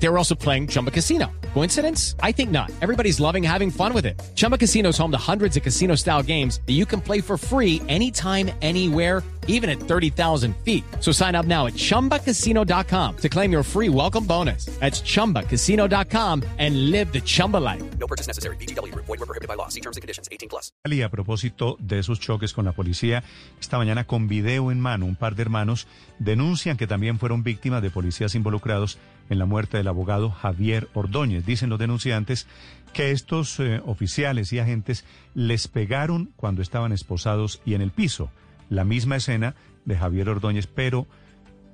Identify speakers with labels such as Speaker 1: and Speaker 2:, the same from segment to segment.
Speaker 1: They were also playing Chumba Casino. Coincidence? I think not. Everybody's loving having fun with it. Chumba Casino is home to hundreds of casino style games that you can play for free anytime, anywhere, even at 30,000 feet. So sign up now at chumbacasino.com to claim your free welcome bonus. That's chumbacasino.com and live the Chumba life.
Speaker 2: No purchase necessary. BGW. Void were prohibited by law. See terms and conditions. 18 plus.
Speaker 3: Y a propósito de esos choques con la policía, esta mañana con video en mano, un par de hermanos denuncian que también fueron víctimas de policías involucrados en la muerte del abogado Javier Ordóñez. Dicen los denunciantes que estos eh, oficiales y agentes les pegaron cuando estaban esposados y en el piso. La misma escena de Javier Ordóñez, pero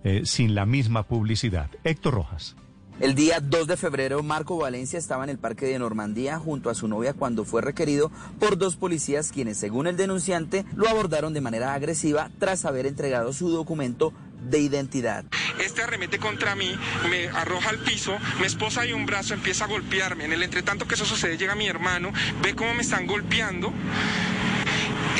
Speaker 3: eh, sin la misma publicidad. Héctor Rojas.
Speaker 4: El día 2 de febrero, Marco Valencia estaba en el parque de Normandía junto a su novia cuando fue requerido por dos policías quienes, según el denunciante, lo abordaron de manera agresiva tras haber entregado su documento de identidad.
Speaker 5: Este arremete contra mí, me arroja al piso, mi esposa de un brazo empieza a golpearme. En el entretanto que eso sucede, llega mi hermano, ve cómo me están golpeando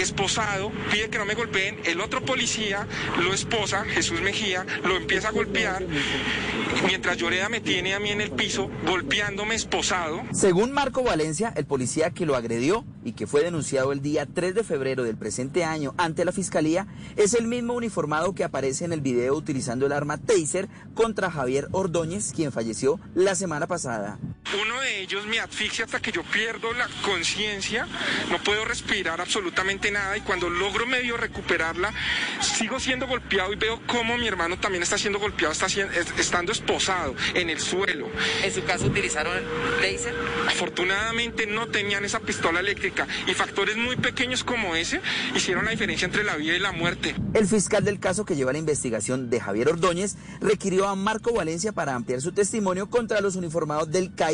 Speaker 5: esposado, pide que no me golpeen, el otro policía lo esposa, Jesús Mejía, lo empieza a golpear, mientras Lloreda me tiene a mí en el piso, golpeándome esposado.
Speaker 4: Según Marco Valencia, el policía que lo agredió y que fue denunciado el día 3 de febrero del presente año ante la fiscalía, es el mismo uniformado que aparece en el video utilizando el arma Taser contra Javier Ordóñez, quien falleció la semana pasada.
Speaker 5: Uno de ellos me asfixia hasta que yo pierdo la conciencia, no puedo respirar absolutamente nada y cuando logro medio recuperarla, sigo siendo golpeado y veo cómo mi hermano también está siendo golpeado, está siendo, estando esposado en el suelo.
Speaker 6: ¿En su caso utilizaron taser?
Speaker 5: Afortunadamente no tenían esa pistola eléctrica y factores muy pequeños como ese hicieron la diferencia entre la vida y la muerte.
Speaker 4: El fiscal del caso que lleva la investigación de Javier Ordóñez requirió a Marco Valencia para ampliar su testimonio contra los uniformados del CAI